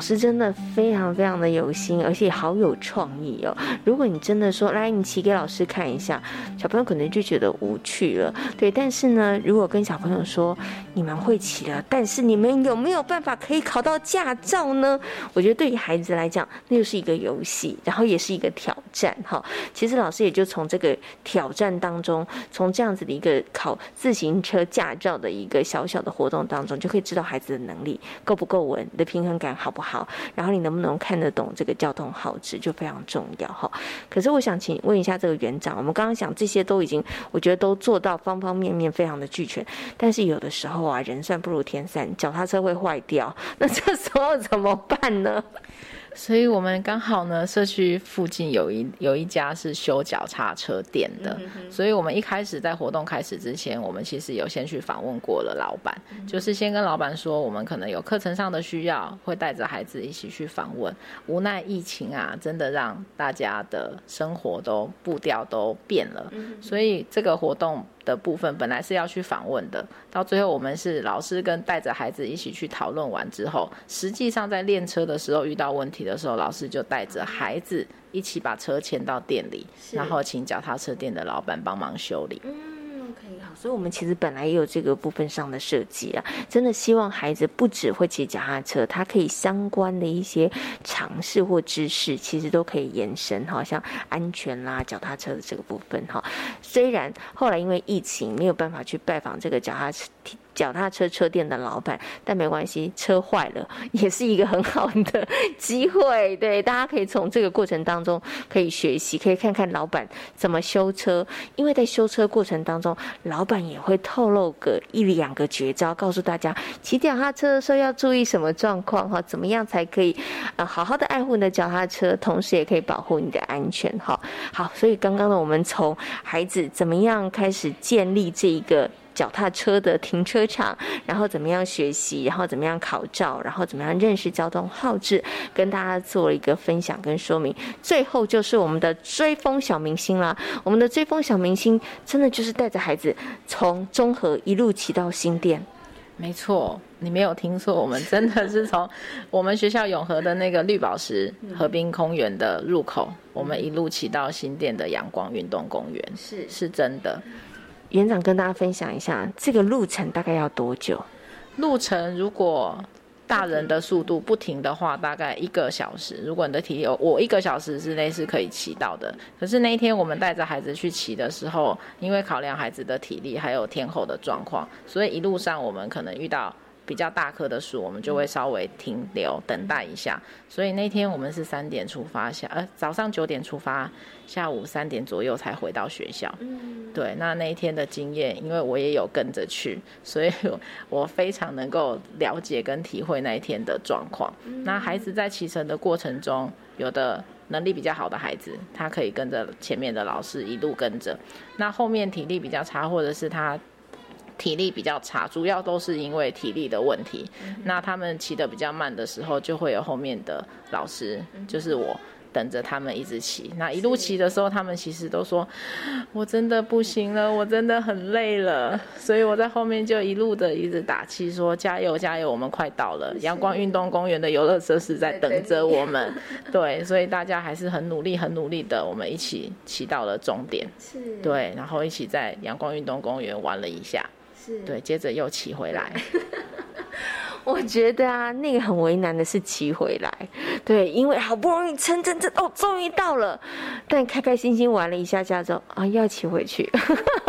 是真的非常非常的有心，而且好有创意哦。如果你真的说来，你骑给老师看一下，小朋友可能就觉得无趣了。对，但是呢，如果跟小朋友说你们会骑了，但是你们有没有办法可以考到驾照呢？我觉得对于孩子来讲，那就是一个游戏，然后也是一个挑战哈。其实老师也就从这个挑战当中，从这样子的一个考自行车驾照的一个小小的活动当中，就可以知道孩子的能力够不够稳，你的平衡感好不好。好，然后你能不能看得懂这个交通号志就非常重要哈。可是我想请问一下这个园长，我们刚刚讲这些都已经，我觉得都做到方方面面非常的俱全，但是有的时候啊，人算不如天算，脚踏车会坏掉，那这时候怎么办呢？所以我们刚好呢，社区附近有一有一家是修脚踏车店的，所以我们一开始在活动开始之前，我们其实有先去访问过了老板，就是先跟老板说，我们可能有课程上的需要，会带着孩子一起去访问。无奈疫情啊，真的让大家的生活都步调都变了，所以这个活动。的部分本来是要去访问的，到最后我们是老师跟带着孩子一起去讨论完之后，实际上在练车的时候遇到问题的时候，老师就带着孩子一起把车牵到店里，然后请脚踏车店的老板帮忙修理。所以，我们其实本来也有这个部分上的设计啊，真的希望孩子不只会骑脚踏车，他可以相关的一些尝试或知识，其实都可以延伸，哈像安全啦、脚踏车的这个部分哈。虽然后来因为疫情没有办法去拜访这个脚踏车。脚踏车车店的老板，但没关系，车坏了 也是一个很好的机会。对，大家可以从这个过程当中可以学习，可以看看老板怎么修车。因为在修车过程当中，老板也会透露个一两个绝招，告诉大家骑脚踏车的时候要注意什么状况哈，怎么样才可以呃好好的爱护你的脚踏车，同时也可以保护你的安全哈。好，所以刚刚呢，我们从孩子怎么样开始建立这一个。脚踏车的停车场，然后怎么样学习，然后怎么样考照，然后怎么样认识交通号志，跟大家做了一个分享跟说明。最后就是我们的追风小明星啦，我们的追风小明星真的就是带着孩子从中和一路骑到新店。没错，你没有听错，我们真的是从我们学校永和的那个绿宝石河滨公园的入口，我们一路骑到新店的阳光运动公园，是是真的。园长跟大家分享一下，这个路程大概要多久？路程如果大人的速度不停的话，大概一个小时。如果你的体力，我一个小时之内是可以骑到的。可是那一天我们带着孩子去骑的时候，因为考量孩子的体力还有天候的状况，所以一路上我们可能遇到。比较大棵的树，我们就会稍微停留等待一下。所以那天我们是三点出发，下呃早上九点出发，下午三点左右才回到学校。嗯，对。那那一天的经验，因为我也有跟着去，所以我非常能够了解跟体会那一天的状况。那孩子在骑乘的过程中，有的能力比较好的孩子，他可以跟着前面的老师一路跟着；那后面体力比较差，或者是他。体力比较差，主要都是因为体力的问题。那他们骑得比较慢的时候，就会有后面的老师，就是我等着他们一直骑。那一路骑的时候，他们其实都说：“我真的不行了，我真的很累了。”所以我在后面就一路的一直打气，说：“加油，加油，我们快到了！阳光运动公园的游乐设施在等着我们。”对，所以大家还是很努力、很努力的，我们一起骑到了终点。是，对，然后一起在阳光运动公园玩了一下。对，接着又骑回来。我觉得啊，那个很为难的是骑回来，对，因为好不容易撑撑撑，哦，终于到了，但开开心心玩了一下下之后啊，要骑回去。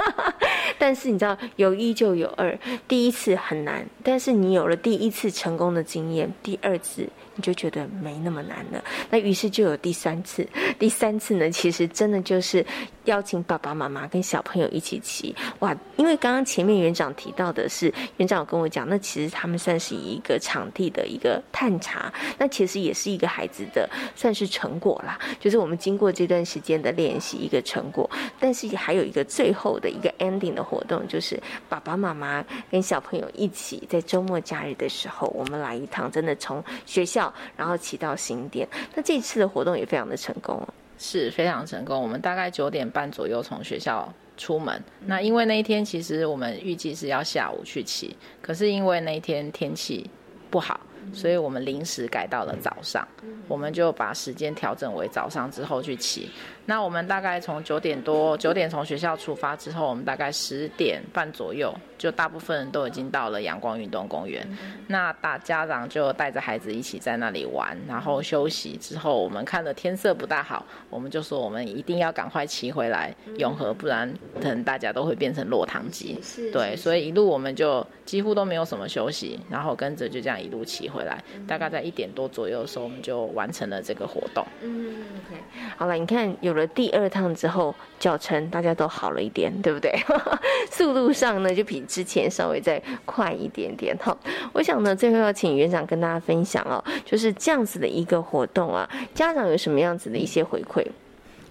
但是你知道，有一就有二，第一次很难，但是你有了第一次成功的经验，第二次。你就觉得没那么难了，那于是就有第三次。第三次呢，其实真的就是邀请爸爸妈妈跟小朋友一起骑哇！因为刚刚前面园长提到的是，园长有跟我讲，那其实他们算是一个场地的一个探查，那其实也是一个孩子的算是成果啦，就是我们经过这段时间的练习一个成果。但是还有一个最后的一个 ending 的活动，就是爸爸妈妈跟小朋友一起在周末假日的时候，我们来一趟，真的从学校。然后骑到新店，那这次的活动也非常的成功，是非常成功。我们大概九点半左右从学校出门，那因为那一天其实我们预计是要下午去骑，可是因为那一天天气不好。所以我们临时改到了早上，我们就把时间调整为早上之后去骑。那我们大概从九点多，九点从学校出发之后，我们大概十点半左右，就大部分人都已经到了阳光运动公园。那大家长就带着孩子一起在那里玩，然后休息之后，我们看了天色不大好，我们就说我们一定要赶快骑回来永和，不然可能大家都会变成落汤鸡。对，所以一路我们就几乎都没有什么休息，然后跟着就这样一路骑。回来大概在一点多左右的时候，我们就完成了这个活动。嗯，OK，好了，你看有有了第二趟之后，脚程大家都好了一点，对不对？速度上呢，就比之前稍微再快一点点。哈，我想呢，最后要请园长跟大家分享哦，就是这样子的一个活动啊，家长有什么样子的一些回馈？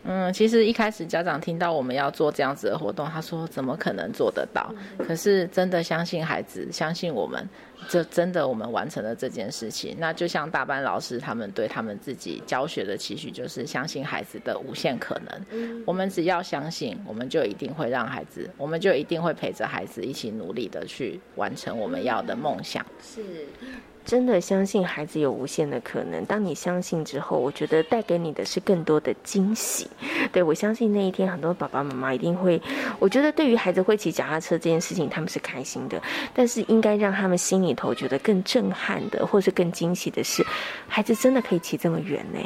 嗯，其实一开始家长听到我们要做这样子的活动，他说怎么可能做得到？可是真的相信孩子，相信我们，这真的我们完成了这件事情。那就像大班老师他们对他们自己教学的期许，就是相信孩子的无限可能。我们只要相信，我们就一定会让孩子，我们就一定会陪着孩子一起努力的去完成我们要的梦想。是。真的相信孩子有无限的可能。当你相信之后，我觉得带给你的是更多的惊喜。对我相信那一天，很多爸爸妈妈一定会。我觉得对于孩子会骑脚踏车这件事情，他们是开心的。但是应该让他们心里头觉得更震撼的，或是更惊喜的是，孩子真的可以骑这么远呢？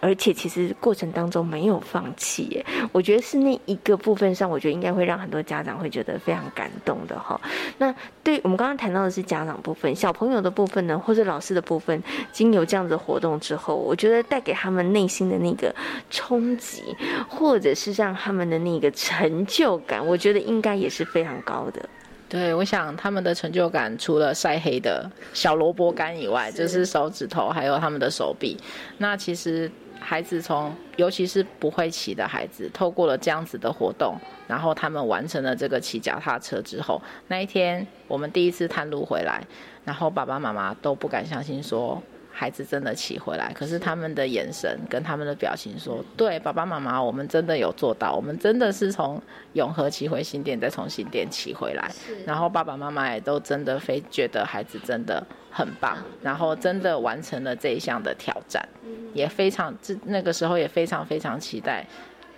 而且其实过程当中没有放弃耶。我觉得是那一个部分上，我觉得应该会让很多家长会觉得非常感动的哈。那对我们刚刚谈到的是家长部分，小朋友的部分呢？或者老师的部分，经由这样的活动之后，我觉得带给他们内心的那个冲击，或者是让他们的那个成就感，我觉得应该也是非常高的。对，我想他们的成就感，除了晒黑的小萝卜干以外，就是手指头还有他们的手臂。那其实孩子从，尤其是不会骑的孩子，透过了这样子的活动。然后他们完成了这个骑脚踏车之后，那一天我们第一次探路回来，然后爸爸妈妈都不敢相信，说孩子真的骑回来。可是他们的眼神跟他们的表情说，对爸爸妈妈，我们真的有做到，我们真的是从永和骑回新店，再从新店骑回来。然后爸爸妈妈也都真的非觉得孩子真的很棒，然后真的完成了这一项的挑战，也非常这那个时候也非常非常期待。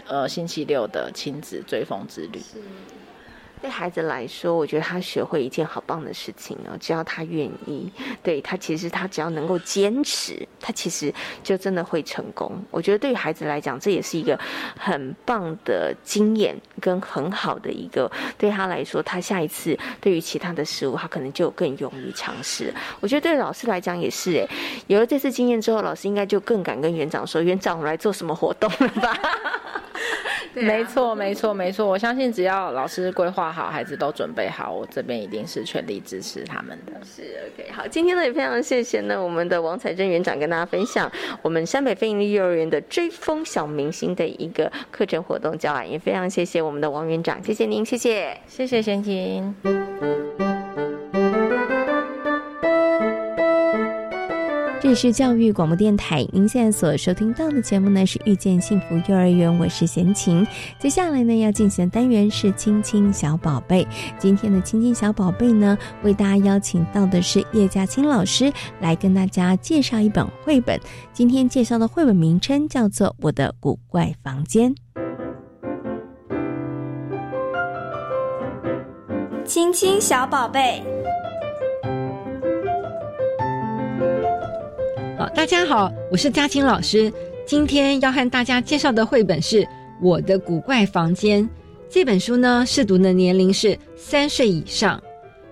呃，星期六的亲子追风之旅。对孩子来说，我觉得他学会一件好棒的事情哦，只要他愿意，对他其实他只要能够坚持，他其实就真的会成功。我觉得对于孩子来讲，这也是一个很棒的经验跟很好的一个对他来说，他下一次对于其他的事物，他可能就更勇于尝试。我觉得对老师来讲也是诶，有了这次经验之后，老师应该就更敢跟园长说：“园长，我们来做什么活动了吧？” 没错，没错，没错。我相信只要老师规划好，孩子都准备好，我这边一定是全力支持他们的。是 OK，好，今天呢也非常谢谢呢我们的王彩珍园长跟大家分享我们山北飞营幼儿园的追风小明星的一个课程活动教案，也非常谢谢我们的王园长，谢谢您，谢谢，谢谢贤琴。这里是教育广播电台，您现在所收听到的节目呢是遇见幸福幼儿园，我是贤琴。接下来呢要进行的单元是亲亲小宝贝。今天的亲亲小宝贝呢，为大家邀请到的是叶嘉青老师来跟大家介绍一本绘本。今天介绍的绘本名称叫做《我的古怪房间》。亲亲小宝贝。大家好，我是嘉青老师。今天要和大家介绍的绘本是《我的古怪房间》。这本书呢，适读的年龄是三岁以上。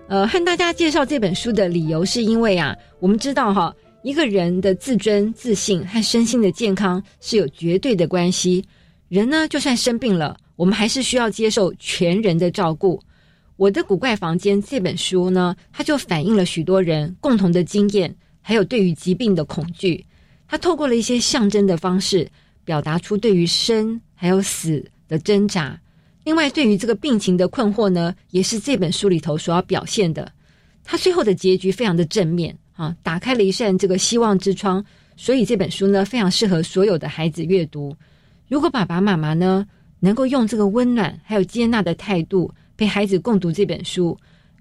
呃，和大家介绍这本书的理由是因为啊，我们知道哈，一个人的自尊、自信和身心的健康是有绝对的关系。人呢，就算生病了，我们还是需要接受全人的照顾。我的古怪房间这本书呢，它就反映了许多人共同的经验，还有对于疾病的恐惧。他透过了一些象征的方式，表达出对于生还有死的挣扎。另外，对于这个病情的困惑呢，也是这本书里头所要表现的。他最后的结局非常的正面啊，打开了一扇这个希望之窗。所以这本书呢，非常适合所有的孩子阅读。如果爸爸妈妈呢，能够用这个温暖还有接纳的态度。陪孩子共读这本书，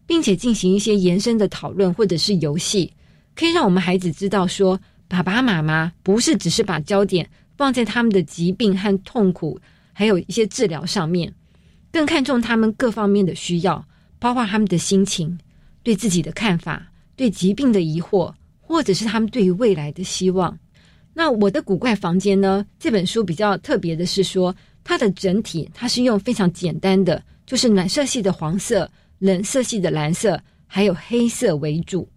并且进行一些延伸的讨论或者是游戏，可以让我们孩子知道说，爸爸妈妈不是只是把焦点放在他们的疾病和痛苦，还有一些治疗上面，更看重他们各方面的需要，包括他们的心情、对自己的看法、对疾病的疑惑，或者是他们对于未来的希望。那我的古怪房间呢？这本书比较特别的是说，它的整体它是用非常简单的。就是暖色系的黄色、冷色系的蓝色，还有黑色为主。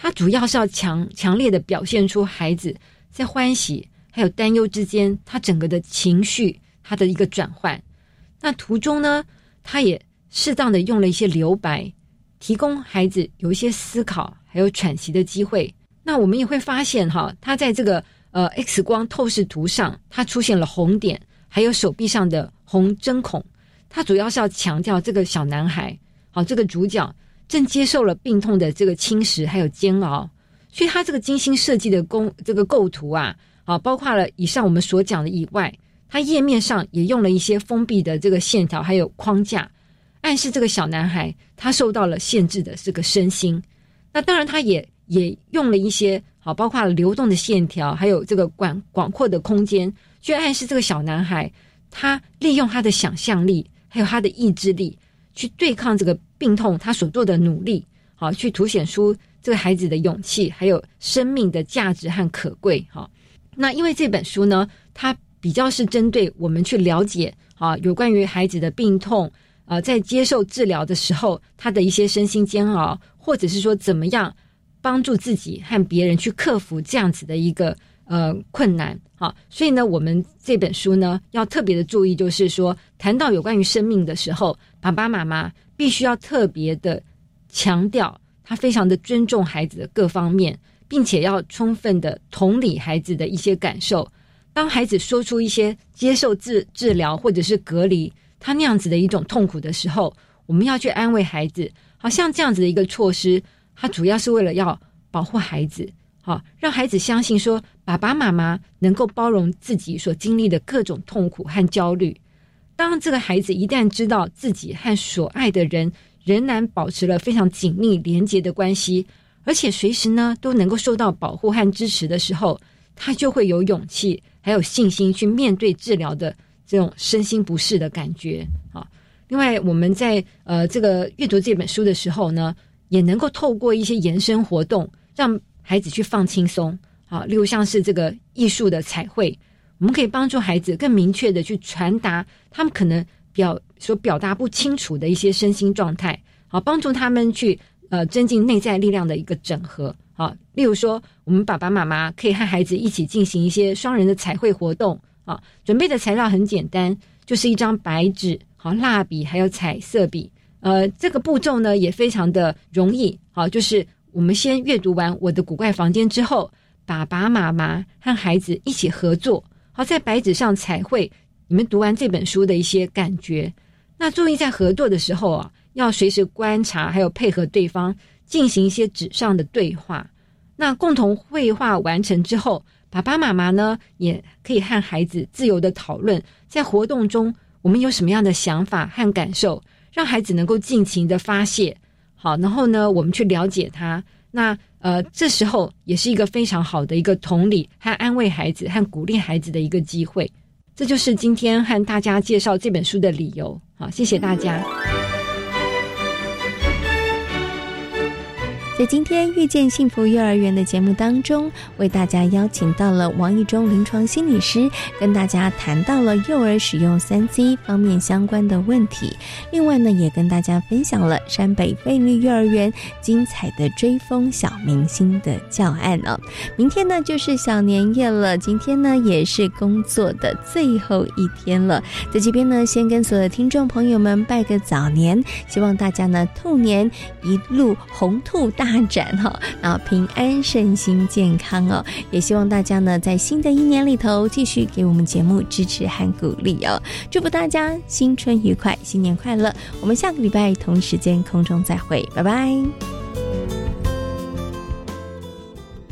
它主要是要强强烈的表现出孩子在欢喜还有担忧之间，他整个的情绪他的一个转换。那图中呢，他也适当的用了一些留白，提供孩子有一些思考还有喘息的机会。那我们也会发现哈，他在这个呃 X 光透视图上，它出现了红点，还有手臂上的红针孔。他主要是要强调这个小男孩，好，这个主角正接受了病痛的这个侵蚀还有煎熬，所以他这个精心设计的工这个构图啊，啊，包括了以上我们所讲的以外，他页面上也用了一些封闭的这个线条还有框架，暗示这个小男孩他受到了限制的这个身心。那当然，他也也用了一些好，包括流动的线条，还有这个广广阔的空间，去暗示这个小男孩他利用他的想象力。还有他的意志力去对抗这个病痛，他所做的努力，好去凸显出这个孩子的勇气，还有生命的价值和可贵。哈，那因为这本书呢，它比较是针对我们去了解啊，有关于孩子的病痛啊，在接受治疗的时候，他的一些身心煎熬，或者是说怎么样帮助自己和别人去克服这样子的一个。呃，困难好，所以呢，我们这本书呢，要特别的注意，就是说，谈到有关于生命的时候，爸爸妈妈必须要特别的强调，他非常的尊重孩子的各方面，并且要充分的同理孩子的一些感受。当孩子说出一些接受治治疗或者是隔离他那样子的一种痛苦的时候，我们要去安慰孩子。好像这样子的一个措施，它主要是为了要保护孩子。好，让孩子相信说，爸爸妈妈能够包容自己所经历的各种痛苦和焦虑。当这个孩子一旦知道自己和所爱的人仍然保持了非常紧密连结的关系，而且随时呢都能够受到保护和支持的时候，他就会有勇气还有信心去面对治疗的这种身心不适的感觉。啊，另外我们在呃这个阅读这本书的时候呢，也能够透过一些延伸活动让。孩子去放轻松，好，例如像是这个艺术的彩绘，我们可以帮助孩子更明确的去传达他们可能表所表达不清楚的一些身心状态，好，帮助他们去呃增进内在力量的一个整合，好，例如说，我们爸爸妈妈可以和孩子一起进行一些双人的彩绘活动，啊，准备的材料很简单，就是一张白纸，好，蜡笔还有彩色笔，呃，这个步骤呢也非常的容易，好，就是。我们先阅读完我的古怪房间之后，爸爸妈妈和孩子一起合作，好在白纸上彩绘你们读完这本书的一些感觉。那注意在合作的时候啊，要随时观察，还有配合对方进行一些纸上的对话。那共同绘画完成之后，爸爸妈妈呢也可以和孩子自由的讨论，在活动中我们有什么样的想法和感受，让孩子能够尽情的发泄。好，然后呢，我们去了解他。那呃，这时候也是一个非常好的一个同理和安慰孩子和鼓励孩子的一个机会。这就是今天和大家介绍这本书的理由。好，谢谢大家。在今天遇见幸福幼儿园的节目当中，为大家邀请到了王义忠临床心理师，跟大家谈到了幼儿使用三 C 方面相关的问题。另外呢，也跟大家分享了山北费力幼儿园精彩的追风小明星的教案哦。明天呢就是小年夜了，今天呢也是工作的最后一天了，在这边呢先跟所有的听众朋友们拜个早年，希望大家呢兔年一路红兔大。发展哈，然后平安身心健康哦，也希望大家呢在新的一年里头继续给我们节目支持和鼓励哦，祝福大家新春愉快，新年快乐！我们下个礼拜同时间空中再会，拜拜。